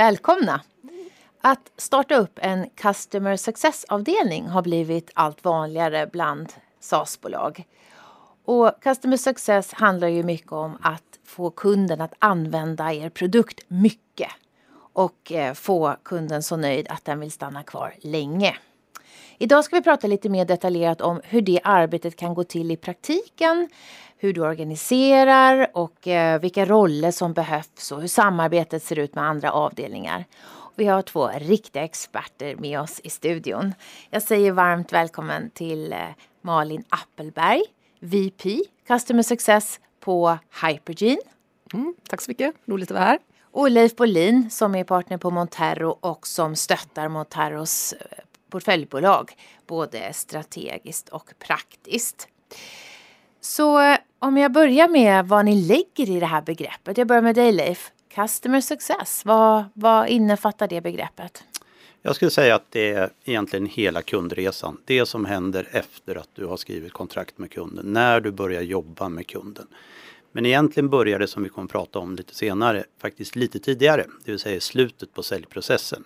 Välkomna! Att starta upp en Customer Success-avdelning har blivit allt vanligare bland SaaS-bolag. Och Customer Success handlar ju mycket om att få kunden att använda er produkt mycket och eh, få kunden så nöjd att den vill stanna kvar länge. Idag ska vi prata lite mer detaljerat om hur det arbetet kan gå till i praktiken, hur du organiserar och eh, vilka roller som behövs och hur samarbetet ser ut med andra avdelningar. Vi har två riktiga experter med oss i studion. Jag säger varmt välkommen till eh, Malin Appelberg, VP Customer Success på Hypergene. Mm, tack så mycket, roligt att vara här. Och Leif Bolin som är partner på Montero och som stöttar Monteros eh, portföljbolag både strategiskt och praktiskt. Så eh, om jag börjar med vad ni lägger i det här begreppet. Jag börjar med dig Leif. Customer success, vad, vad innefattar det begreppet? Jag skulle säga att det är egentligen hela kundresan. Det som händer efter att du har skrivit kontrakt med kunden, när du börjar jobba med kunden. Men egentligen börjar det som vi kommer att prata om lite senare, faktiskt lite tidigare, det vill säga i slutet på säljprocessen.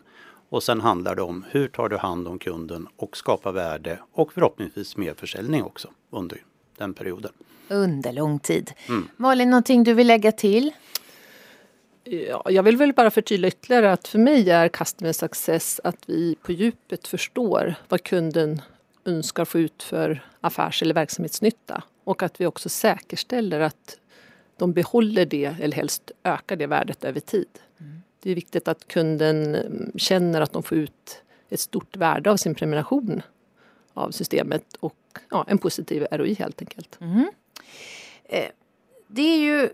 Och sen handlar det om hur tar du hand om kunden och skapar värde och förhoppningsvis mer försäljning också under den perioden. Under lång tid. Mm. Malin, någonting du vill lägga till? Ja, jag vill väl bara förtydliga ytterligare att för mig är customer success att vi på djupet förstår vad kunden önskar få ut för affärs eller verksamhetsnytta och att vi också säkerställer att de behåller det eller helst ökar det värdet över tid. Mm. Det är viktigt att kunden mm, känner att de får ut ett stort värde av sin prenumeration av systemet och ja, en positiv ROI helt enkelt. Mm. Det är ju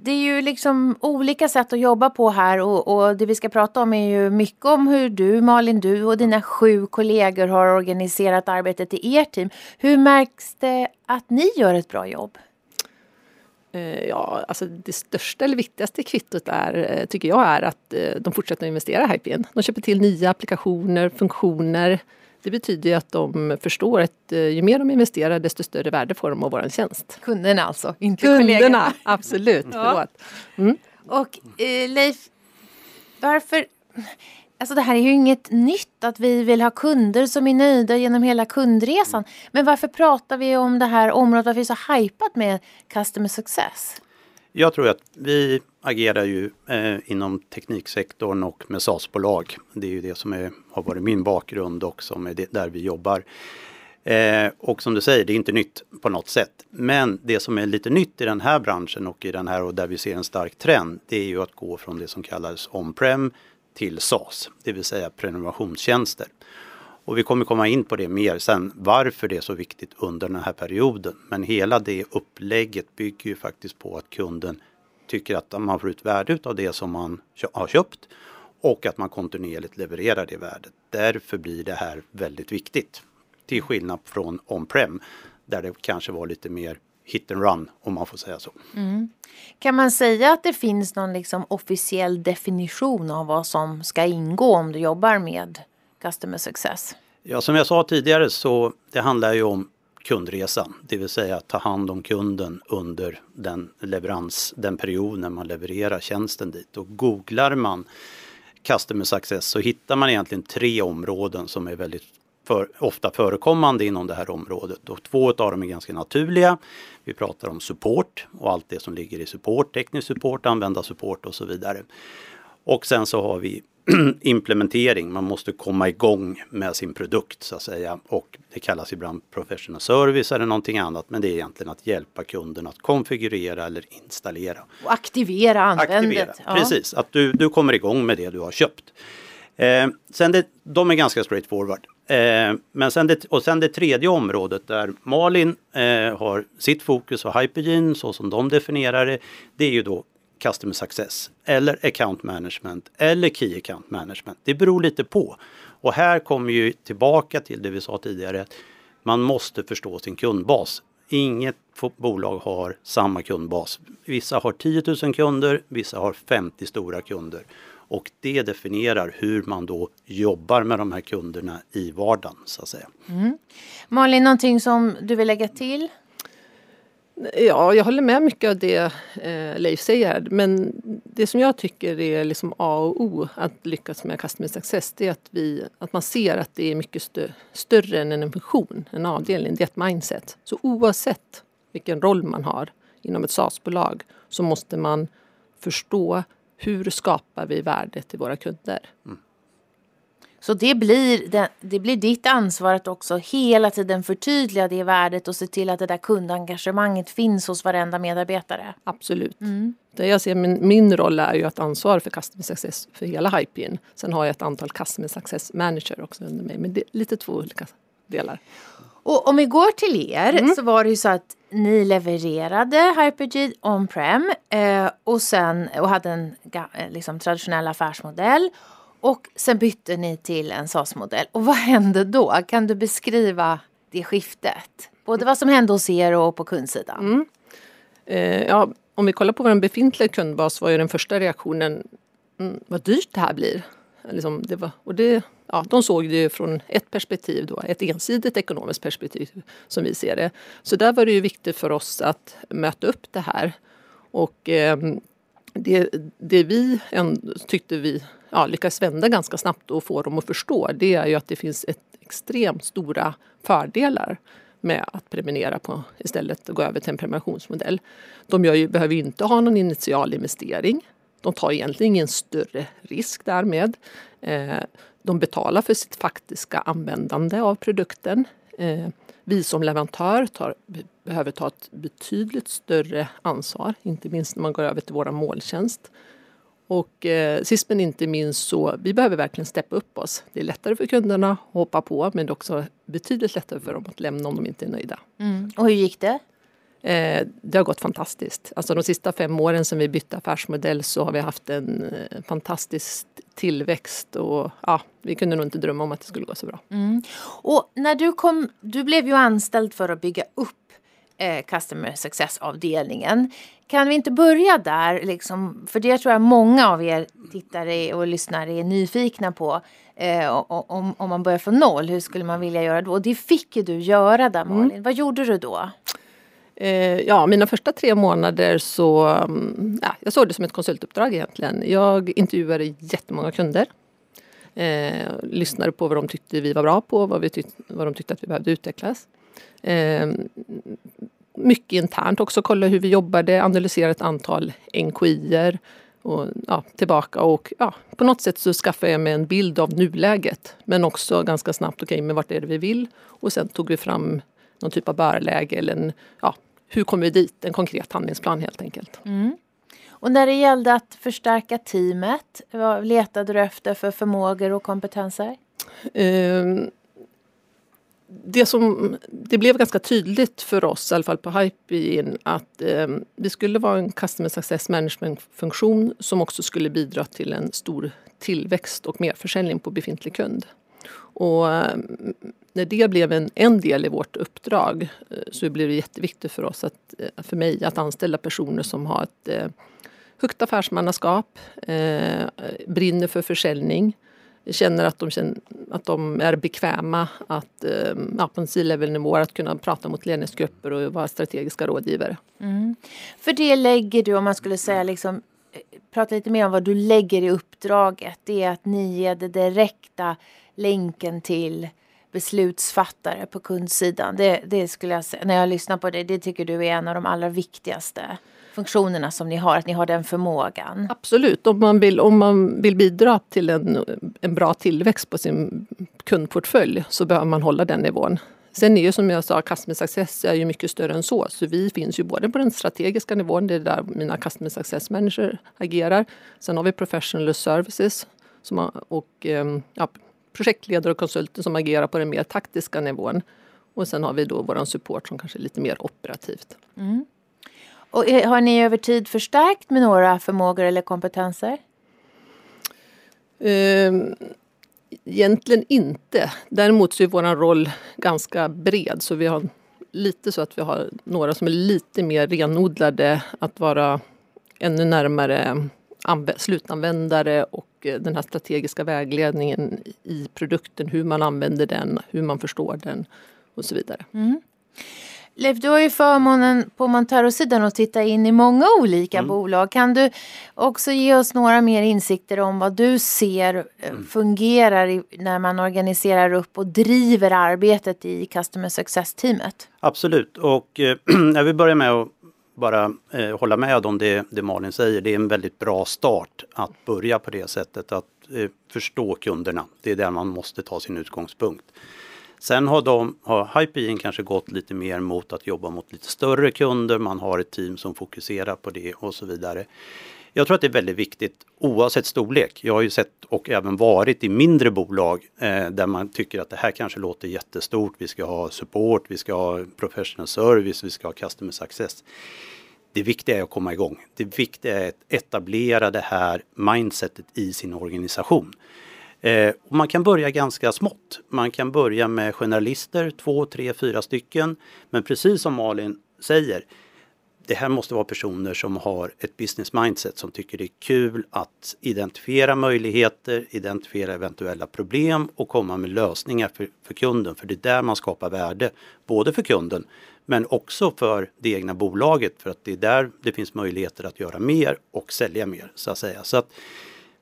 det är ju liksom olika sätt att jobba på här och, och, det vi ska prata om är ju mycket om hur du Malin, du och dina sju kollegor har organiserat arbetet i ert team. Hur märks det att ni gör ett bra jobb? Eh, ja, alltså det största eller viktigaste kvittot är, eh, tycker jag är att eh, de fortsätter att investera i Hypien. De köper till nya applikationer, funktioner. Det betyder ju att de förstår att ju mer de investerar desto större värde får de av vår tjänst. Kunderna alltså, inte Kunderna, kollegorna. absolut. ja. Mm. Och eh, Leif, varför Alltså det här är ju inget nytt att vi vill ha kunder som är nöjda genom hela kundresan. Men varför pratar vi om det här området, varför är det så hypat med customer success? Jag tror att vi agerar ju eh, inom tekniksektorn och med SaaS-bolag. Det är ju det som är, har varit min bakgrund och som är det, där vi jobbar. Eh, och som du säger, det är inte nytt på något sätt. Men det som är lite nytt i den här branschen och i den här och där vi ser en stark trend, det är ju att gå från det som kallas on-prem till SAS, det vill säga prenumerationstjänster. Och vi kommer komma in på det mer sen, varför det är så viktigt under den här perioden. Men hela det upplägget bygger ju faktiskt på att kunden tycker att man får ut värde av det som man har köpt och att man kontinuerligt levererar det värdet. Därför blir det här väldigt viktigt. Till skillnad från on-prem där det kanske var lite mer hit and run om man får säga så. Mm. Kan man säga att det finns någon liksom officiell definition av vad som ska ingå om du jobbar med Customer Success? Ja, som jag sa tidigare så det handlar ju om kundresan, det vill säga att ta hand om kunden under den leverans, den period när man levererar tjänsten dit. Och googlar man Customer Success så hittar man egentligen tre områden som är väldigt för, ofta förekommande inom det här området. Och två av dem är ganska naturliga. Vi pratar om support och allt det som ligger i support, teknisk support, användarsupport och så vidare. Och sen så har vi implementering, man måste komma igång med sin produkt så att säga. Och det kallas ibland professional service eller någonting annat men det är egentligen att hjälpa kunden att konfigurera eller installera. Och aktivera användandet. Ja. Precis, att du, du kommer igång med det du har köpt. Eh, sen det, de är ganska straightforward. Eh, men sen det, och sen det tredje området där Malin eh, har sitt fokus och Hypergene så som de definierar det. Det är ju då Customer Success eller Account Management eller Key Account Management. Det beror lite på. Och här kommer ju tillbaka till det vi sa tidigare. Man måste förstå sin kundbas. Inget bolag har samma kundbas. Vissa har 10 000 kunder, vissa har 50 stora kunder. Och det definierar hur man då jobbar med de här kunderna i vardagen så att säga. Mm. Malin, någonting som du vill lägga till? Ja, jag håller med mycket av det eh, Leif säger. Men det som jag tycker är liksom A och O att lyckas med Customer Success det är att, vi, att man ser att det är mycket stö större än en funktion, en avdelning. Det är ett mindset. Så oavsett vilken roll man har inom ett SaaS-bolag så måste man förstå hur skapar vi värde till våra kunder. Mm. Så det blir, det, blir ditt ansvar att också hela tiden förtydliga det värdet och se till att det där kundengagemanget finns hos varenda medarbetare. Absolut. Mm. Det jag ser, min, min roll är ju att ansvara för Customer Success för hela Hypin. Sen har jag ett antal Customer Success Manager också under mig. Men det är lite två olika delar. Och om vi går till er mm. så var det ju så att ni levererade Hyperg on-prem eh, och, sen, och hade en liksom, traditionell affärsmodell. Och sen bytte ni till en SAS-modell. Och vad hände då? Kan du beskriva det skiftet? Både vad som hände hos er och på kundsidan. Mm. Eh, ja, om vi kollar på vår befintliga kundbas var ju den första reaktionen mm, vad dyrt det här blir. Liksom, det var, och det, ja, de såg det från ett perspektiv, då, ett ensidigt ekonomiskt perspektiv som vi ser det. Så där var det ju viktigt för oss att möta upp det här. Och eh, det, det vi tyckte vi ja, lyckades vända ganska snabbt och få dem att förstå det är ju att det finns ett extremt stora fördelar med att prenumerera på istället och gå över till en prenumerationsmodell. De ju, behöver ju inte ha någon initial investering. De tar egentligen ingen större risk därmed. Eh, de betalar för sitt faktiska användande av produkten. Eh, vi som leverantör tar, behöver ta ett betydligt större ansvar, inte minst när man går över till vår måltjänst. Och eh, sist men inte minst så vi behöver verkligen steppa upp oss. Det är lättare för kunderna att hoppa på men det är också betydligt lättare för dem att lämna om de inte är nöjda. Mm. Och hur gick det? Eh, det har gått fantastiskt. Alltså de sista fem åren sedan vi bytte affärsmodell så har vi haft en eh, fantastisk tillväxt och ja, vi kunde nog inte drömma om att det skulle gå så bra. Mm. Och när du kom, du blev ju anställd för att bygga upp eh, Customer Success-avdelningen. Kan vi inte börja där? Liksom, för det tror jag många av er tittare och lyssnare är nyfikna på. Eh, om, om man börjar från noll, hur skulle man vilja göra då? Och det fick ju du göra där Malin. Mm. Vad gjorde du då? Eh, ja, mina första tre månader så mm, ja, jag såg det som ett konsultuppdrag egentligen. Jag intervjuade jättemånga kunder. Eh, lyssnade på vad de tyckte vi var bra på, vad, vi tyck, vad de tyckte att vi behövde utvecklas. Eh, mycket internt också, kolla hur vi jobbade, analysera ett antal NKI och ja, tillbaka och ja, på något sätt så skaffade jag mig en bild av nuläget. Men också ganska snabbt, okej, okay, men vart är det vi vill? Och sen tog vi fram någon typ av bärläge eller en, ja, hur kommer vi dit? En konkret handlingsplan helt enkelt. Mm. Och när det gällde att förstärka teamet, vad letade du efter för förmågor och kompetenser? Um, det, som, det blev ganska tydligt för oss, i alla fall på Hypeen, att eh, det skulle vara en Customer Success Management-funktion som också skulle bidra till en stor tillväxt och merförsäljning på befintlig kund. Och eh, när det blev en, en del i vårt uppdrag eh, så blev det jätteviktigt för oss, att, eh, för mig, att anställa personer som har ett högt affärsmannaskap, eh, brinner för försäljning, känner att de, känner att de är bekväma att eh, ja, på en C-level-nivå att kunna prata mot ledningsgrupper och vara strategiska rådgivare. Mm. För det lägger du, om man skulle säga liksom, prata lite mer om vad du lägger i uppdraget, det är att ni ger det direkta länken till beslutsfattare på kundsidan. Det, det skulle jag säga, när jag lyssnar på det, det tycker du är en av de allra viktigaste funktionerna som ni har, att ni har den förmågan? Absolut, om man vill, om man vill bidra till en, en bra tillväxt på sin kundportfölj så behöver man hålla den nivån. Sen är ju som jag sa, Customer Success är ju mycket större än så. Så vi finns ju både på den strategiska nivån, det är där mina Customer Success Manager agerar. Sen har vi Professional Services som har, och ehm, ja, projektledare och konsulter som agerar på den mer taktiska nivån. Och sen har vi då vår support som kanske är lite mer operativt. Mm. Och har ni över tid förstärkt med några förmågor eller kompetenser? Um, egentligen inte. Däremot så är vår roll ganska bred så vi har lite så att vi har några som är lite mer renodlade att vara ännu närmare slutanvändare och eh, den här strategiska vägledningen i produkten, hur man använder den, hur man förstår den och så vidare. Mm. Leif, du har ju förmånen på Montero-sidan att titta in i många olika mm. bolag. Kan du också ge oss några mer insikter om vad du ser eh, mm. fungerar i, när man organiserar upp och driver arbetet i Customer Success-teamet? Absolut, och eh, jag vill börja med att bara eh, hålla med om det, det Malin säger. Det är en väldigt bra start att börja på det sättet, att eh, förstå kunderna. Det är där man måste ta sin utgångspunkt. Sen har, de, har Hypeen kanske gått lite mer mot att jobba mot lite större kunder, man har ett team som fokuserar på det och så vidare. Jag tror att det är väldigt viktigt oavsett storlek. Jag har ju sett och även varit i mindre bolag eh, där man tycker att det här kanske låter jättestort. Vi ska ha support, vi ska ha professional service, vi ska ha customer success. Det viktiga är att komma igång. Det viktiga är att etablera det här mindsetet i sin organisation. Eh, och man kan börja ganska smått. Man kan börja med generalister, två, tre, fyra stycken. Men precis som Malin säger, det här måste vara personer som har ett business mindset som tycker det är kul att identifiera möjligheter, identifiera eventuella problem och komma med lösningar för, för kunden. För det är där man skapar värde, både för kunden men också för det egna bolaget för att det är där det finns möjligheter att göra mer och sälja mer så att säga. Så att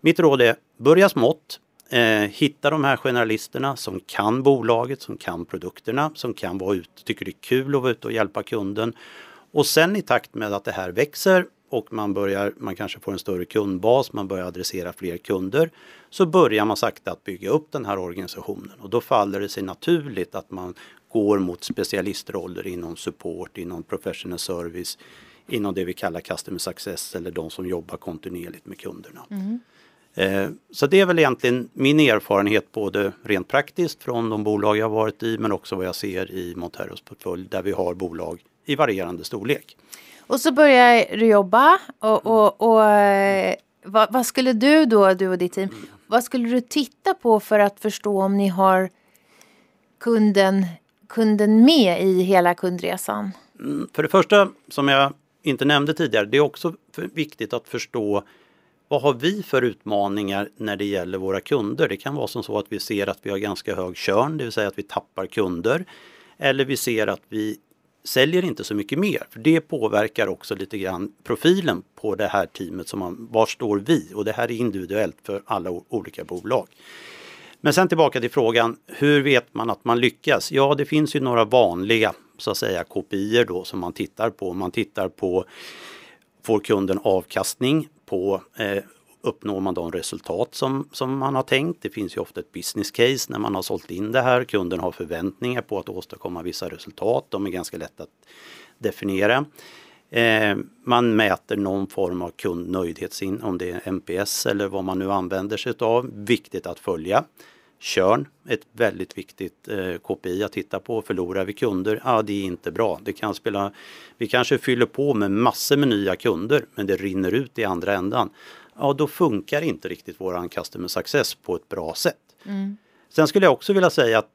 mitt råd är börja smått, Eh, hitta de här generalisterna som kan bolaget, som kan produkterna, som kan vara ute, tycker det är kul att vara ute och hjälpa kunden. Och sen i takt med att det här växer och man börjar, man kanske får en större kundbas, man börjar adressera fler kunder, så börjar man sakta att bygga upp den här organisationen och då faller det sig naturligt att man går mot specialistroller inom support, inom professional service, inom det vi kallar customer success eller de som jobbar kontinuerligt med kunderna. Mm. Eh, så det är väl egentligen min erfarenhet både rent praktiskt från de bolag jag varit i men också vad jag ser i Monteros portfölj där vi har bolag i varierande storlek. Och så börjar du jobba och, och, och eh, vad, vad, skulle du då, du och ditt team, vad skulle du titta på för att förstå om ni har kunden, kunden med i hela kundresan? Mm, för det första, som jag inte nämnde tidigare, det är också viktigt att förstå vad har vi för utmaningar när det gäller våra kunder? Det kan vara som så att vi ser att vi har ganska hög körn, det vill säga att vi tappar kunder. Eller vi ser att vi säljer inte så mycket mer. För Det påverkar också lite grann profilen på det här teamet. Som man, var står vi? Och det här är individuellt för alla olika bolag. Men sen tillbaka till frågan, hur vet man att man lyckas? Ja, det finns ju några vanliga så att säga kopior då som man tittar på. Man tittar på, får kunden avkastning på eh, uppnår man de resultat som, som man har tänkt. Det finns ju ofta ett business case när man har sålt in det här. Kunden har förväntningar på att åstadkomma vissa resultat. De är ganska lätta att definiera. Eh, man mäter någon form av kundnöjdhetsin, om det är NPS eller vad man nu använder sig av. Viktigt att följa. Körn, ett väldigt viktigt eh, KPI att titta på. Förlorar vi kunder? Ja, det är inte bra. Det kan spela, vi kanske fyller på med massor med nya kunder, men det rinner ut i andra ändan ja då funkar inte riktigt våran customer success på ett bra sätt. Mm. Sen skulle jag också vilja säga att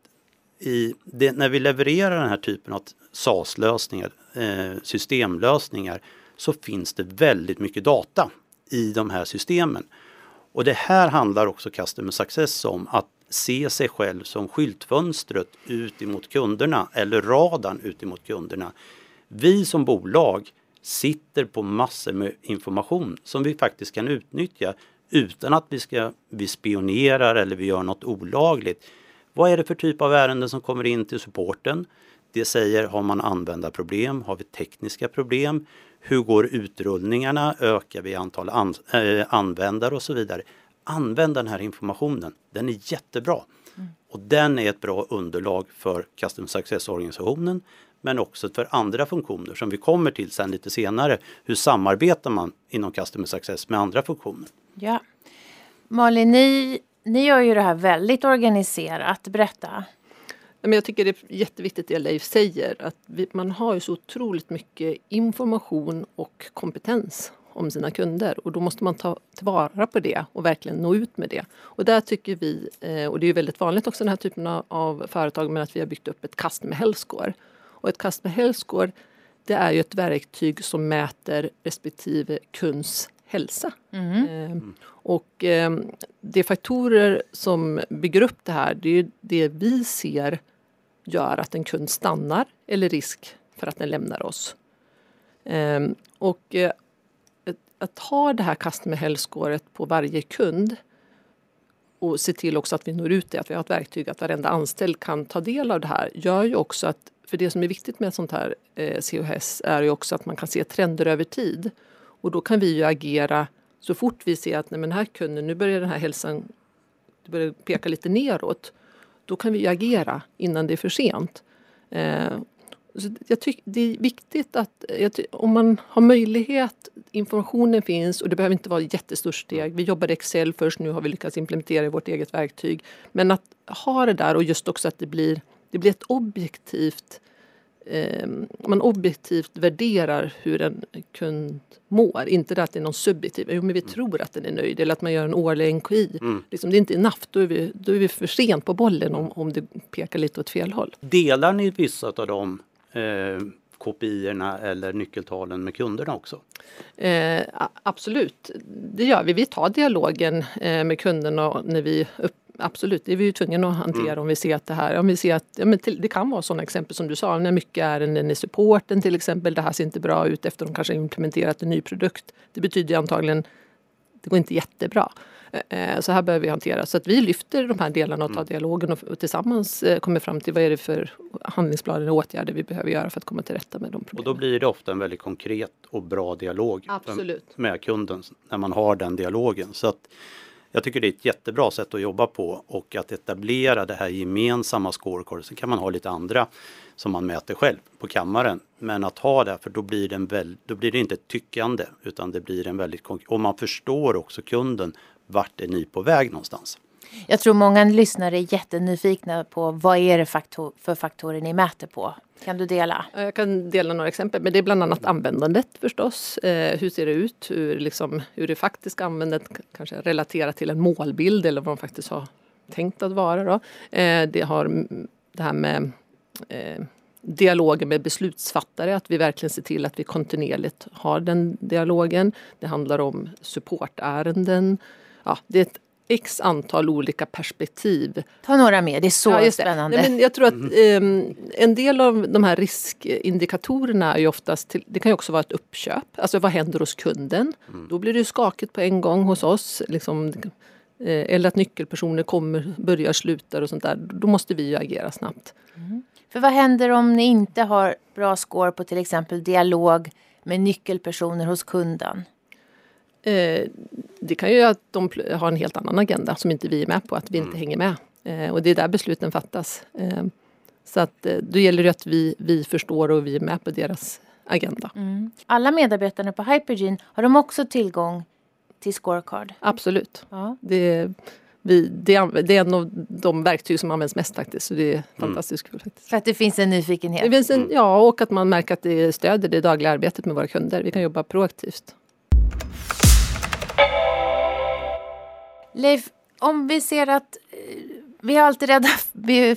det, när vi levererar den här typen av SAS-lösningar, eh, systemlösningar, så finns det väldigt mycket data i de här systemen. Och det här handlar också Customer Success om, att se sig själv som skyltfönstret ut emot kunderna eller radarn ut emot kunderna. Vi som bolag sitter på massor med information som vi faktiskt kan utnyttja utan att vi, ska, vi spionerar eller vi gör något olagligt. Vad är det för typ av ärenden som kommer in till supporten? Det säger, har man användarproblem? Har vi tekniska problem? Hur går utrullningarna? Ökar vi antal an, äh, användare och så vidare? Använd den här informationen, den är jättebra. Mm. Och den är ett bra underlag för Custom Success-organisationen men också för andra funktioner som vi kommer till sen lite senare. Hur samarbetar man inom Customer Success med andra funktioner? Ja. Malin, ni, ni gör ju det här väldigt organiserat. Berätta. Men jag tycker det är jätteviktigt det Leif säger att man har ju så otroligt mycket information och kompetens om sina kunder och då måste man ta tillvara på det och verkligen nå ut med det. Och där tycker vi, eh, och det är väldigt vanligt också den här typen av företag, men att vi har byggt upp ett Customer Health Score och ett Customer Health Score det är ju ett verktyg som mäter respektive kunds hälsa. Mm. Eh, och eh, de faktorer som bygger upp det här, det är det vi ser gör att en kund stannar eller risk för att den lämnar oss. Ehm, och eh, att ha det här customer health på varje kund och se till också att vi når ut det, att vi har ett verktyg att varenda anställd kan ta del av det här gör ju också att, för det som är viktigt med ett sånt här eh, COS är ju också att man kan se trender över tid. Och då kan vi ju agera så fort vi ser att nej, men här kunden, nu börjar den här hälsan det börjar peka lite neråt. Då kan vi agera innan det är för sent. Eh, så jag tycker det är viktigt att om man har möjlighet, informationen finns och det behöver inte vara ett jättestort steg. Vi jobbade Excel först, nu har vi lyckats implementera i vårt eget verktyg. Men att ha det där och just också att det blir, det blir ett objektivt eh, man objektivt värderar hur en kund mår. Inte att det är någon subjektiv, jo men vi mm. tror att den är nöjd eller att man gör en årlig NKI. Mm. Liksom, det är inte enough, då är vi, då är vi för sent på bollen om, om det pekar lite åt fel håll. Delar ni vissa av de eh, kopiorna eller nyckeltalen med kunderna också? Eh, absolut, det gör vi. Vi tar dialogen eh, med kunderna när vi upp, Absolut, det är vi ju tvungna att hantera mm. om vi ser att det här, om vi ser att, ja, men till, det kan vara sådana exempel som du sa, när mycket ärenden i supporten till exempel, det här ser inte bra ut efter att de kanske implementerat en ny produkt. Det betyder antagligen, det går inte jättebra. Eh, så här behöver vi hantera. Så att vi lyfter de här delarna och tar mm. dialogen och tillsammans eh, kommer fram till vad är det för handlingsplaner och åtgärder vi behöver göra för att komma till rätta med de problemen. Och då blir det ofta en väldigt konkret och bra dialog Absolut. med kunden när man har den dialogen. Så att jag tycker det är ett jättebra sätt att jobba på och att etablera det här gemensamma scorecard. Sen kan man ha lite andra som man mäter själv på kammaren. Men att ha det, för då blir det, en väl, då blir det inte ett tyckande utan det blir en väldigt och man förstår också kunden vart är ni på väg någonstans. Jag tror många lyssnare är jättenyfikna på vad är det faktor, för faktorer ni mäter på? Kan du dela? Jag kan dela några exempel, men det är bland annat användandet förstås. Eh, hur ser det ut? Hur, liksom, hur det faktiska användandet kanske relaterat till en målbild eller vad de faktiskt har tänkt att vara. Då. Eh, det har det här med eh, dialogen med beslutsfattare, att vi verkligen ser till att vi kontinuerligt har den dialogen. Det handlar om supportärenden. Ja, det är ett x antal olika perspektiv. Ta några mer, det är så ja, spännande. Nej, men jag tror att eh, en del av de här riskindikatorerna är ju oftast, till, det kan ju också vara ett uppköp. Alltså vad händer hos kunden? Mm. Då blir det skakigt på en gång hos oss. Liksom, eh, eller att nyckelpersoner kommer, börjar, slutar och sånt där. Då måste vi ju agera snabbt. Mm. För vad händer om ni inte har bra score på till exempel dialog med nyckelpersoner hos kunden? Eh, det kan ju att de har en helt annan agenda som inte vi är med på, att vi inte mm. hänger med. Eh, och det är där besluten fattas. Eh, så att då gäller det att vi, vi förstår och vi är med på deras agenda. Mm. Alla medarbetarna på Hypergene, har de också tillgång till Scorecard? Absolut. Ja. Det, vi, det, är, det är en av de verktyg som används mest faktiskt. Så det är mm. fantastiskt kul. Faktiskt. För att det finns en nyfikenhet? Det finns en, ja, och att man märker att det stöder det dagliga arbetet med våra kunder. Vi kan jobba proaktivt. Leif, om vi ser att eh, vi är alltid rädda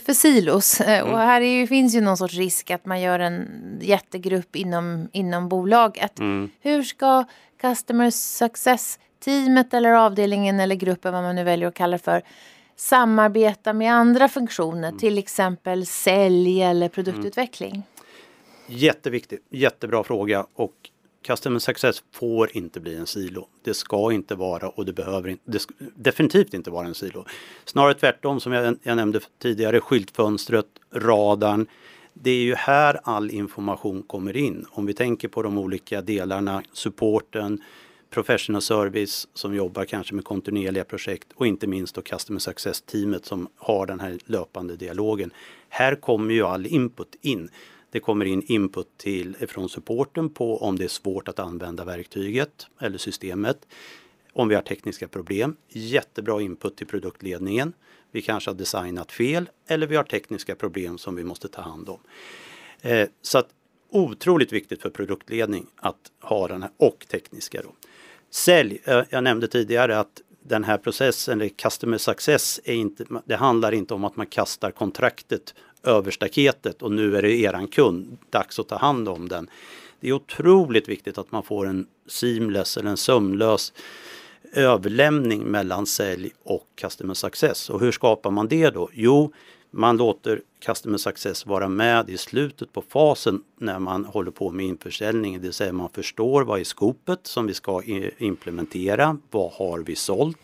för silos eh, och mm. här är, finns ju någon sorts risk att man gör en jättegrupp inom, inom bolaget. Mm. Hur ska Customer Success-teamet eller avdelningen eller gruppen, vad man nu väljer att kalla det för, samarbeta med andra funktioner, mm. till exempel sälj eller produktutveckling? Mm. Jätteviktigt, jättebra fråga och Customer Success får inte bli en silo. Det ska inte vara och det behöver inte, det definitivt inte vara en silo. Snarare tvärtom som jag, jag nämnde tidigare, skyltfönstret, radarn. Det är ju här all information kommer in. Om vi tänker på de olika delarna, supporten, professional service som jobbar kanske med kontinuerliga projekt och inte minst då Customer Success-teamet som har den här löpande dialogen. Här kommer ju all input in. Det kommer in input till, från supporten på om det är svårt att använda verktyget eller systemet. Om vi har tekniska problem. Jättebra input till produktledningen. Vi kanske har designat fel eller vi har tekniska problem som vi måste ta hand om. Eh, så att otroligt viktigt för produktledning att ha den här och tekniska då. Sälj, eh, jag nämnde tidigare att den här processen, eller customer success, är inte, det handlar inte om att man kastar kontraktet över staketet och nu är det eran kund, dags att ta hand om den. Det är otroligt viktigt att man får en seamless eller en sömlös överlämning mellan sälj och Customer Success. Och hur skapar man det då? Jo, man låter Customer Success vara med i slutet på fasen när man håller på med införsäljningen. Det vill säga man förstår vad är skopet som vi ska implementera. Vad har vi sålt?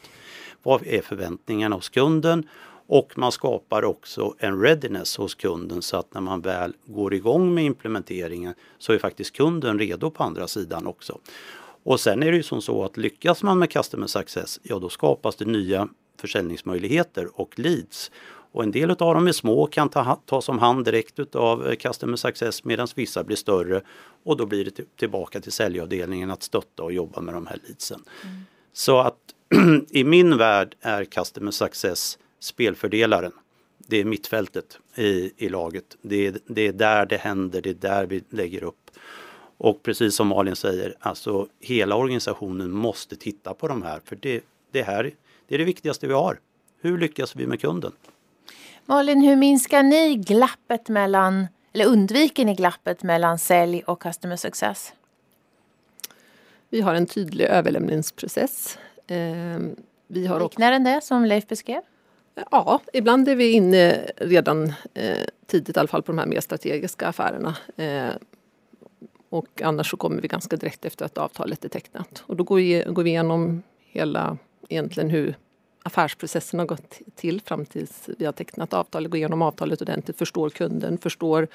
Vad är förväntningarna hos kunden? Och man skapar också en readiness hos kunden så att när man väl går igång med implementeringen så är faktiskt kunden redo på andra sidan också. Och sen är det ju som så att lyckas man med Customer Success, ja då skapas det nya försäljningsmöjligheter och leads. Och en del av dem är små och kan ta, tas om hand direkt av eh, Customer Success medan vissa blir större och då blir det tillbaka till säljavdelningen att stötta och jobba med de här leadsen. Mm. Så att i min värld är Customer Success spelfördelaren. Det är mittfältet i, i laget. Det är, det är där det händer, det är där vi lägger upp. Och precis som Malin säger, alltså hela organisationen måste titta på de här för det, det här det är det viktigaste vi har. Hur lyckas vi med kunden? Malin, hur minskar ni glappet mellan, eller undviker ni glappet mellan sälj och customer success? Vi har en tydlig överlämningsprocess. Ehm, vi har Liknar den det som Leif beskrev? Ja, ibland är vi inne redan eh, tidigt i alla fall på de här mer strategiska affärerna. Eh, och annars så kommer vi ganska direkt efter att avtalet är tecknat. Och då går vi, går vi igenom hela egentligen hur affärsprocessen har gått till fram tills vi har tecknat avtalet, går igenom avtalet ordentligt, förstår kunden, förstår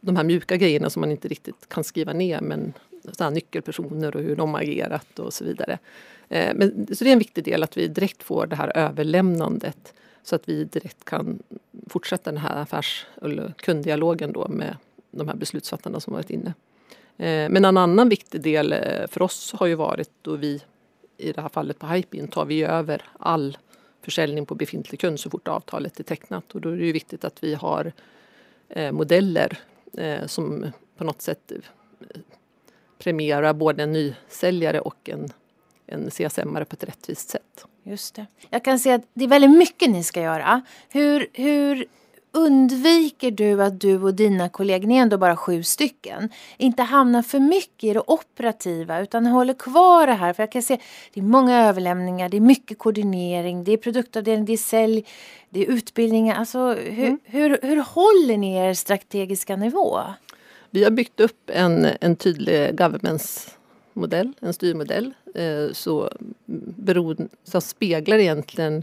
de här mjuka grejerna som man inte riktigt kan skriva ner men så nyckelpersoner och hur de har agerat och så vidare. Eh, men, så det är en viktig del att vi direkt får det här överlämnandet så att vi direkt kan fortsätta den här affärs eller kunddialogen då med de här beslutsfattarna som varit inne. Eh, men en annan viktig del eh, för oss har ju varit då vi i det här fallet på Hypin tar vi över all försäljning på befintlig kund så fort avtalet är tecknat och då är det ju viktigt att vi har eh, modeller eh, som på något sätt premierar både en nysäljare och en en CSM-are på ett rättvist sätt. Just det. Jag kan se att det är väldigt mycket ni ska göra. Hur, hur undviker du att du och dina kollegor, ni är ändå bara sju stycken, inte hamnar för mycket i det operativa utan håller kvar det här? För jag kan se det är många överlämningar, det är mycket koordinering, det är produktavdelning, det är sälj, det är utbildningar. Alltså, hur, mm. hur, hur håller ni er strategiska nivå? Vi har byggt upp en, en tydlig governance modell, en styrmodell eh, så beror, som speglar egentligen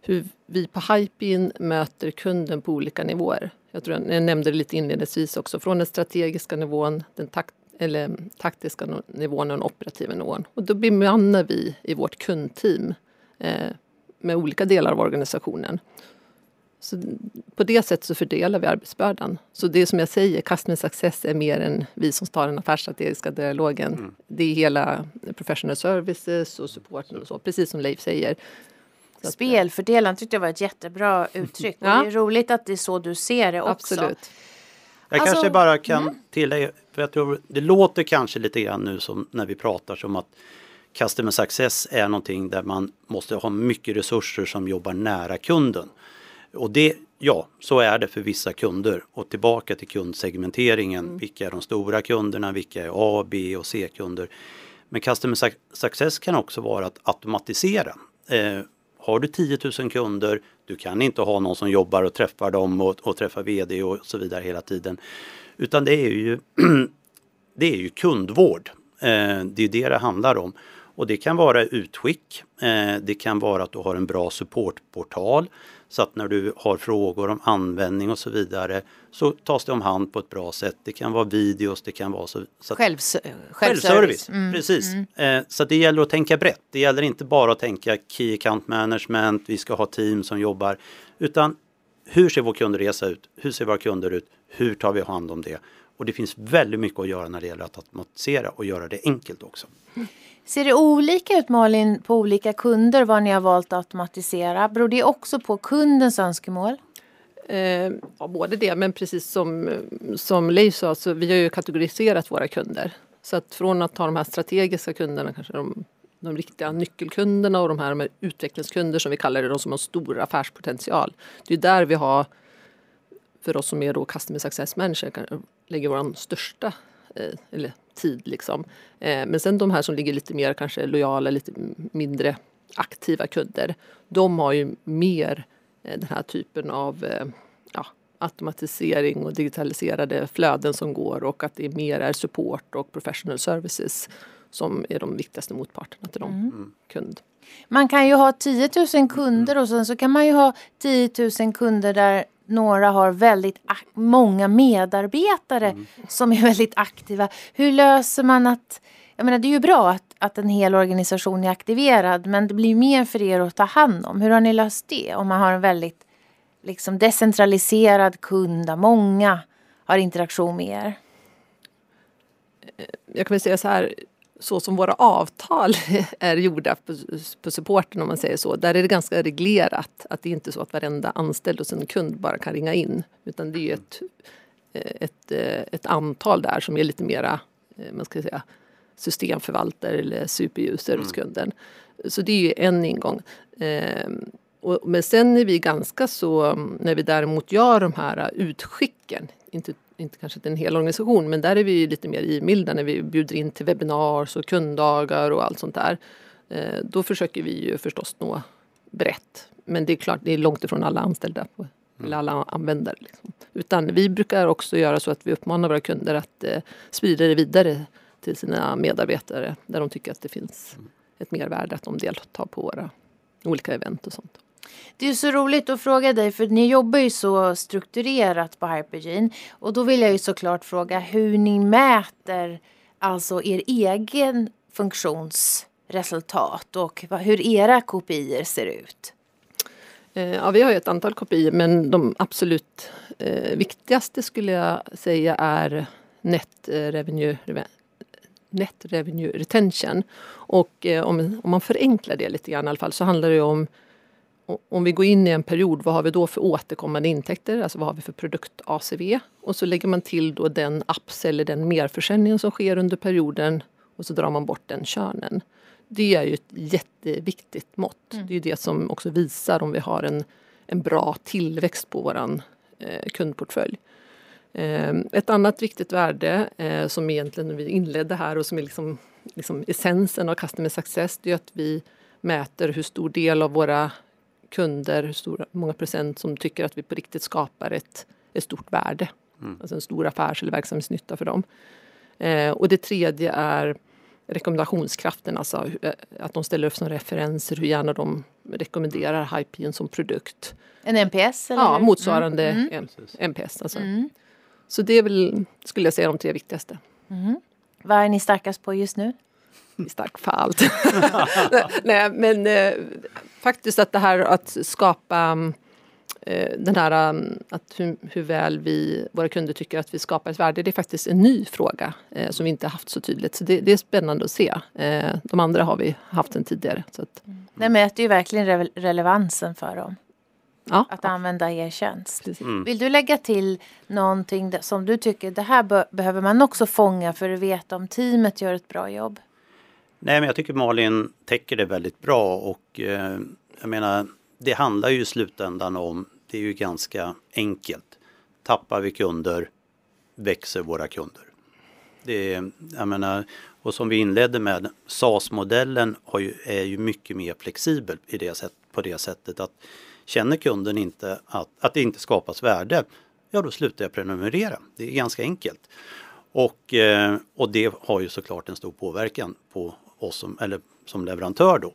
hur vi på Hypin möter kunden på olika nivåer. Jag tror jag nämnde det lite inledningsvis också, från den strategiska nivån, den takt, eller taktiska nivån och den operativa nivån. Och då bemannar vi i vårt kundteam eh, med olika delar av organisationen. Så på det sättet så fördelar vi arbetsbördan. Så det som jag säger, Customer Success är mer än vi som tar den affärsstrategiska dialogen. Mm. Det är hela professional services och supporten och så, precis som Leif säger. Spelfördelaren tyckte jag var ett jättebra uttryck. Ja. det är roligt att det är så du ser det också. Absolut. Jag alltså, kanske bara kan mm. tillägga, för jag tror det låter kanske lite grann nu som när vi pratar som att Customer Success är någonting där man måste ha mycket resurser som jobbar nära kunden. Och det, ja, så är det för vissa kunder. Och tillbaka till kundsegmenteringen. Mm. Vilka är de stora kunderna? Vilka är A, B och C-kunder? Men Customer Success kan också vara att automatisera. Eh, har du 10 000 kunder, du kan inte ha någon som jobbar och träffar dem och, och träffar VD och så vidare hela tiden. Utan det är ju, det är ju kundvård. Eh, det är det det handlar om. Och det kan vara utskick, eh, det kan vara att du har en bra supportportal så att när du har frågor om användning och så vidare så tas det om hand på ett bra sätt. Det kan vara videos, det kan vara så. så Självs självservice. Mm, precis. Mm. Eh, så det gäller att tänka brett. Det gäller inte bara att tänka Key Account Management, vi ska ha team som jobbar. Utan hur ser vår kundresa ut? Hur ser våra kunder ut? Hur tar vi hand om det? Och det finns väldigt mycket att göra när det gäller att automatisera och göra det enkelt också. Mm. Ser det olika ut Malin på olika kunder vad ni har valt att automatisera? Beror det också på kundens önskemål? Eh, ja, både det, men precis som, som Leif sa, så vi har ju kategoriserat våra kunder. Så att från att ha de här strategiska kunderna, kanske de, de riktiga nyckelkunderna och de här med utvecklingskunder som vi kallar det, de som har stor affärspotential. Det är där vi har, för oss som är då Customer Success Manager, lägger vår största, eh, eller tid. Liksom. Eh, men sen de här som ligger lite mer kanske lojala, lite mindre aktiva kunder. De har ju mer eh, den här typen av eh, ja, automatisering och digitaliserade flöden som går och att det mer är support och professional services som är de viktigaste motparterna till de mm. kund. Man kan ju ha 10 000 kunder och sen så kan man ju ha 10 000 kunder där några har väldigt många medarbetare mm. som är väldigt aktiva. Hur löser man att... Jag menar, det är ju bra att, att en hel organisation är aktiverad men det blir mer för er att ta hand om. Hur har ni löst det om man har en väldigt liksom, decentraliserad kund där många har interaktion med er? Jag kan väl säga så här, så som våra avtal är gjorda på, på supporten om man säger så, där är det ganska reglerat att det är inte så att varenda anställd hos en kund bara kan ringa in. Utan det är ett, ett, ett antal där som är lite mera, man ska säga, systemförvaltare eller superuser hos mm. kunden. Så det är ju en ingång. Ehm, men sen är vi ganska så, när vi däremot gör de här utskicken, inte inte kanske till en hel organisation, men där är vi lite mer givmilda när vi bjuder in till webbinars och kunddagar och allt sånt där. Eh, då försöker vi ju förstås nå brett. Men det är klart, det är långt ifrån alla anställda på, eller alla användare. Liksom. Utan vi brukar också göra så att vi uppmanar våra kunder att eh, sprida det vidare till sina medarbetare där de tycker att det finns ett mervärde att de deltar på våra olika event och sånt. Det är så roligt att fråga dig för ni jobbar ju så strukturerat på Hypergene och då vill jag ju såklart fråga hur ni mäter alltså er egen funktionsresultat och hur era kopior ser ut. Eh, ja, vi har ju ett antal kopior men de absolut eh, viktigaste skulle jag säga är net eh, revenue, net revenue retention. Och eh, om, om man förenklar det lite grann i alla fall så handlar det om om vi går in i en period, vad har vi då för återkommande intäkter? Alltså vad har vi för produkt-ACV? Och så lägger man till då den apps eller den merförsäljning som sker under perioden och så drar man bort den körnen. Det är ju ett jätteviktigt mått. Mm. Det är det som också visar om vi har en, en bra tillväxt på våran eh, kundportfölj. Eh, ett annat viktigt värde eh, som egentligen vi inledde här och som är liksom, liksom essensen av Customer Success, det är att vi mäter hur stor del av våra kunder, hur stora, många procent som tycker att vi på riktigt skapar ett, ett stort värde. Mm. Alltså en stor affärs eller verksamhetsnytta för dem. Eh, och det tredje är rekommendationskraften, alltså eh, att de ställer upp som referenser, hur gärna de rekommenderar Hypeen som produkt. En NPS? Eller? Ja, motsvarande mm. mm. NPS. Alltså. Mm. Så det är väl, skulle jag säga, de tre viktigaste. Mm. Vad är ni starkast på just nu? Vi stark för allt. Nej, men eh, faktiskt att det här att skapa eh, den här um, att hur, hur, väl vi, våra kunder tycker att vi skapar ett värde, det är faktiskt en ny fråga eh, som vi inte haft så tydligt. Så det, det är spännande att se. Eh, de andra har vi haft sen tidigare. Så att, mm. Det mäter ju verkligen re relevansen för dem. Ja. Att använda er tjänst. Mm. Vill du lägga till någonting som du tycker det här be behöver man också fånga för att veta om teamet gör ett bra jobb? Nej, men jag tycker Malin täcker det väldigt bra och eh, jag menar, det handlar ju i slutändan om, det är ju ganska enkelt. Tappar vi kunder växer våra kunder. Det är, jag menar, och som vi inledde med, SAS-modellen är ju mycket mer flexibel i det sätt, på det sättet att känner kunden inte att, att det inte skapas värde, ja då slutar jag prenumerera. Det är ganska enkelt. Och, eh, och det har ju såklart en stor påverkan på oss som, eller som leverantör då.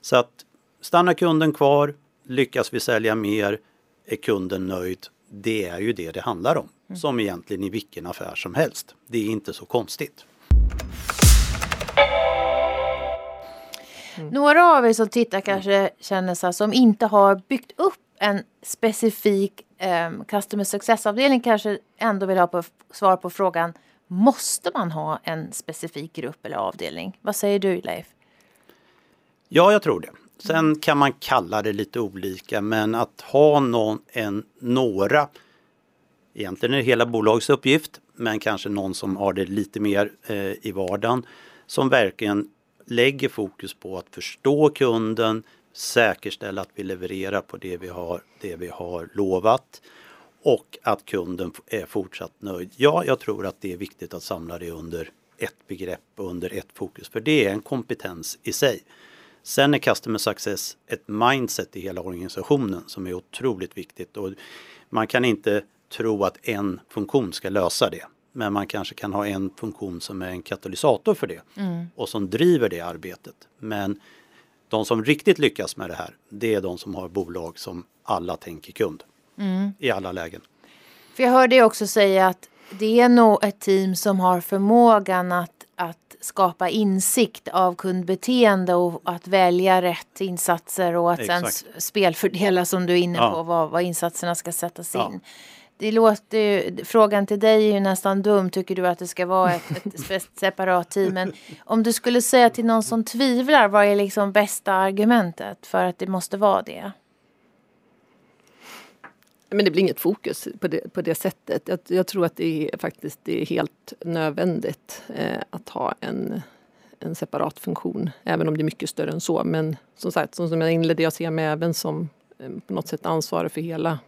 Så att stannar kunden kvar, lyckas vi sälja mer, är kunden nöjd. Det är ju det det handlar om. Mm. Som egentligen i vilken affär som helst. Det är inte så konstigt. Mm. Några av er som tittar kanske känner sig som inte har byggt upp en specifik eh, Customer Success-avdelning kanske ändå vill ha på, svar på frågan Måste man ha en specifik grupp eller avdelning? Vad säger du Leif? Ja, jag tror det. Sen kan man kalla det lite olika men att ha någon, en, några, egentligen är det hela bolagets uppgift, men kanske någon som har det lite mer eh, i vardagen, som verkligen lägger fokus på att förstå kunden, säkerställa att vi levererar på det vi har, det vi har lovat och att kunden är fortsatt nöjd. Ja, jag tror att det är viktigt att samla det under ett begrepp och under ett fokus. För det är en kompetens i sig. Sen är Customer Success ett mindset i hela organisationen som är otroligt viktigt. Och man kan inte tro att en funktion ska lösa det. Men man kanske kan ha en funktion som är en katalysator för det mm. och som driver det arbetet. Men de som riktigt lyckas med det här, det är de som har bolag som alla tänker kund mm. i alla lägen. För jag hörde också säga att det är nog ett team som har förmågan att, att skapa insikt av kundbeteende och att välja rätt insatser och att Exakt. sen spelfördela som du är inne på ja. vad, insatserna ska sättas ja. in. Det låter, frågan till dig är ju nästan dum. Tycker du att det ska vara ett, ett separat team? Men om du skulle säga till någon som tvivlar, vad är liksom bästa argumentet för att det måste vara det? Men det blir inget fokus på det, på det sättet. Jag, jag tror att det är faktiskt det är helt nödvändigt eh, att ha en, en separat funktion. Även om det är mycket större än så. Men som sagt, som jag inledde, jag ser mig även som eh, på något sätt ansvarig för hela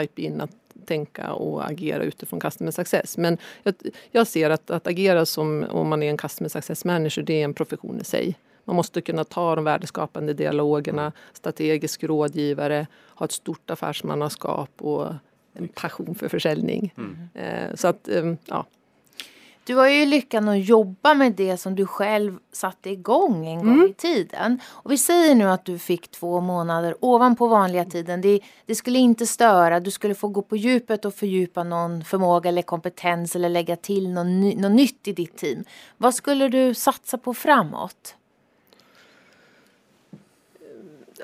Hype in att tänka och agera utifrån Customer Success. Men jag, jag ser att, att agera som om man är en Customer Success Manager, det är en profession i sig. Man måste kunna ta de värdeskapande dialogerna, strategisk rådgivare, ha ett stort affärsmannaskap och en passion för försäljning. Mm. Eh, så att, eh, ja. Du har ju lyckan att jobba med det som du själv satte igång en gång mm. i tiden. Och vi säger nu att du fick två månader ovanpå vanliga tiden. Det, det, skulle inte störa. Du skulle få gå på djupet och fördjupa någon förmåga eller kompetens eller lägga till något, något nytt i ditt team. Vad skulle du satsa på framåt?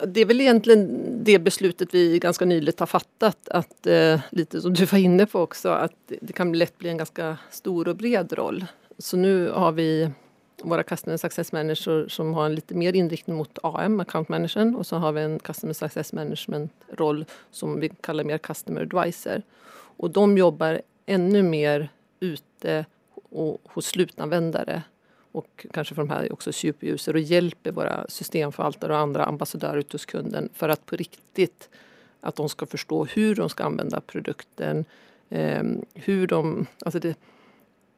Det är väl egentligen det beslutet vi ganska nyligen har fattat, att eh, lite som du var inne på också, att det kan lätt bli en ganska stor och bred roll. Så nu har vi våra Customer Success Manager som har en lite mer inriktning mot AM, Account Managern, och så har vi en Customer Success Management-roll som vi kallar mer Customer Advisor. Och de jobbar ännu mer ute och hos slutanvändare och kanske för de här också superuser och hjälper våra systemförvaltare och andra ambassadörer ute hos kunden för att på riktigt att de ska förstå hur de ska använda produkten, eh, hur de... Alltså det,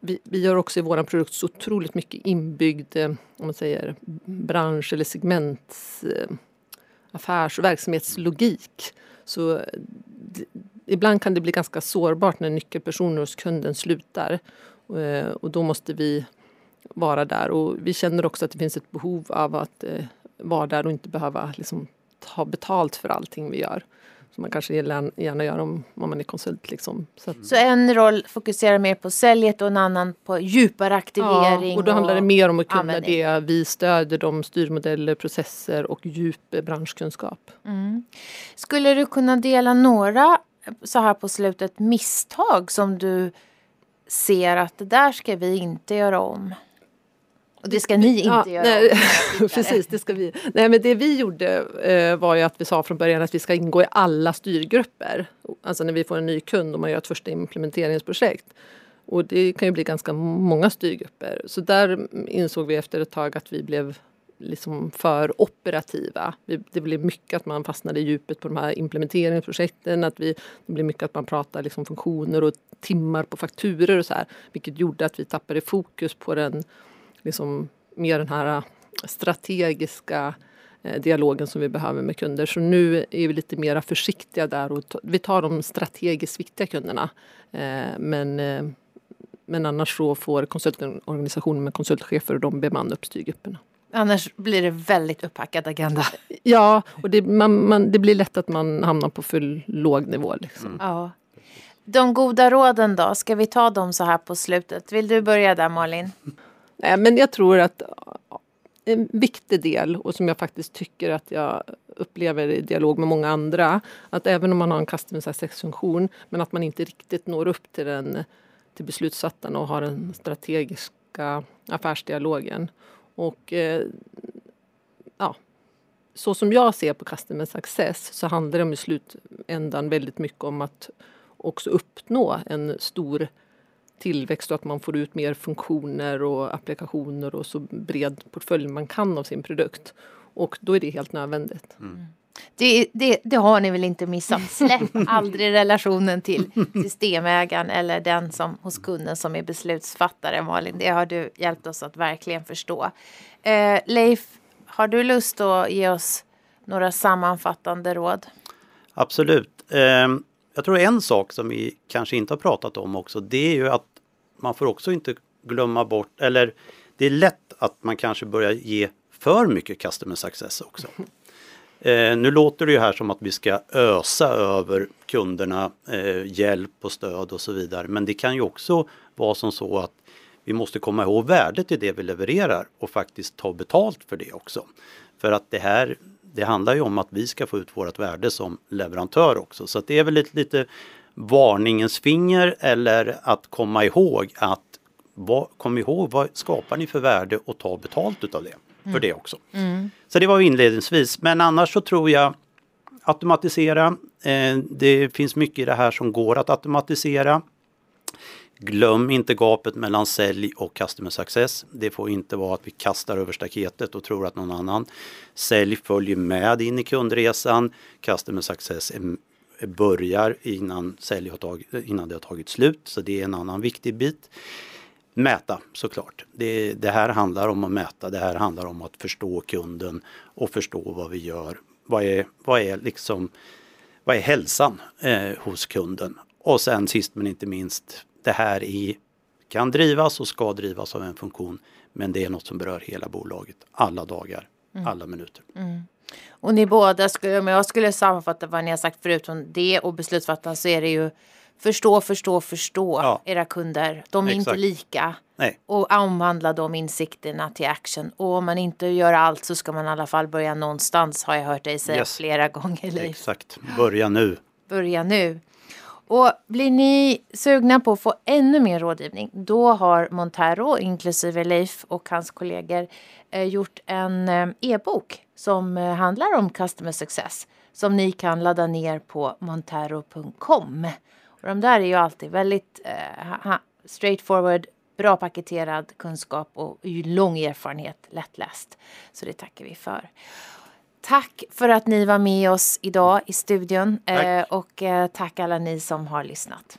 vi, vi gör också i vår produkt så otroligt mycket inbyggd eh, om man säger, bransch eller segments eh, affärs och verksamhetslogik. Så det, ibland kan det bli ganska sårbart när nyckelpersoner hos kunden slutar. Eh, och då måste vi vara där. Och vi känner också att det finns ett behov av att eh, vara där och inte behöva liksom, ta betalt för allting vi gör. Som man kanske gärna gör om, om man är konsult. Liksom. Så, att, så, en roll fokuserar mer på säljet och en annan på djupare aktivering? Ja, och då handlar det mer om att kunna användning. det. Vi stöder de styrmodeller, processer och djup branschkunskap. Mm. Skulle du kunna dela några så här på slutet misstag som du ser att det där ska vi inte göra om? Och det ska ni inte ja, göra. Nej, precis, det ska vi. Nej, men det vi gjorde eh, var ju att vi sa från början att vi ska ingå i alla styrgrupper. Alltså när vi får en ny kund och man gör ett första implementeringsprojekt. Och det kan ju bli ganska många styrgrupper. Så där insåg vi efter ett tag att vi blev liksom för operativa. Det blev mycket att man fastnade i djupet på de här implementeringsprojekten. Att vi, det blev mycket att man pratade liksom funktioner och timmar på fakturer och så här. Vilket gjorde att vi tappade fokus på den liksom mer den här strategiska eh, dialogen som vi behöver med kunder. Så nu är vi lite mer försiktiga där och vi tar de strategiskt viktiga kunderna. Eh, men, men annars så får konsultorganisationen med konsultchefer och de bemanna upp styrgrupperna. Annars blir det väldigt upphackad agenda. Ja, och det, man, man, det blir lätt att man hamnar på för låg nivå. Liksom. Mm. Ja. De goda råden då, ska vi ta dem så här på slutet? Vill du börja där Malin? Nej, men jag tror att eh, en viktig del och som jag faktiskt tycker att jag upplever i dialog med många andra att även om man har en customer success-funktion men att man inte riktigt når upp till, den, till beslutsfattarna och har den strategiska affärsdialogen. Och eh, ja, så som jag ser på customer success så handlar det i slutändan väldigt mycket om att också uppnå en stor tillväxt och att man får ut mer funktioner och applikationer och så bred portfölj man kan av sin produkt. Och då är det helt nödvändigt. Mm. Det, det, det, har ni väl inte missat? Släpp aldrig relationen till systemägaren eller den som hos kunden som är beslutsfattare Malin. Det har du hjälpt oss att verkligen förstå. Eh, Leif, har du lust att ge oss några sammanfattande råd? Absolut. Eh, jag tror en sak som vi kanske inte har pratat om också det är ju att man får också inte glömma bort eller det är lätt att man kanske börjar ge för mycket customer success också. Eh, nu låter det ju här som att vi ska ösa över kunderna eh, hjälp och stöd och så vidare. Men det kan ju också vara som så att vi måste komma ihåg värdet i det vi levererar och faktiskt ta betalt för det också. För att det här, det handlar ju om att vi ska få ut vårt värde som leverantör också. Så det är väl lite, lite varningens finger eller att komma ihåg att vad, kom ihåg vad skapar ni för värde och ta betalt utav det för mm. det också. Mm. Så det var inledningsvis. Men annars så tror jag automatisera. Eh, det finns mycket i det här som går att automatisera. Glöm inte gapet mellan sälj och customer success. Det får inte vara att vi kastar över staketet och tror att någon annan sälj följer med in i kundresan. Customer success är, börjar innan, sälj har tagit, innan det har tagit slut. Så det är en annan viktig bit. Mäta såklart. Det, det här handlar om att mäta. Det här handlar om att förstå kunden och förstå vad vi gör. Vad är, vad är, liksom, vad är hälsan eh, hos kunden? Och sen sist men inte minst, det här i, kan drivas och ska drivas av en funktion. Men det är något som berör hela bolaget alla dagar, mm. alla minuter. Mm. Och ni båda, skulle, om jag skulle sammanfatta vad ni har sagt förutom det och beslutsfattande så är det ju förstå, förstå, förstå ja. era kunder. De är Exakt. inte lika. Nej. Och omvandla de insikterna till action. Och om man inte gör allt så ska man i alla fall börja någonstans har jag hört dig säga yes. flera gånger. Exakt, börja nu. Börja nu. Och blir ni sugna på att få ännu mer rådgivning då har Montero, inklusive Leif och hans kollegor, eh, gjort en eh, e-bok som eh, handlar om customer success som ni kan ladda ner på montero.com. Och de där är ju alltid väldigt eh, straightforward, bra paketerad kunskap och lång erfarenhet, lättläst. Så det tackar vi för. Tack för att ni var med oss idag i studion eh, tack. och eh, tack alla ni som har lyssnat.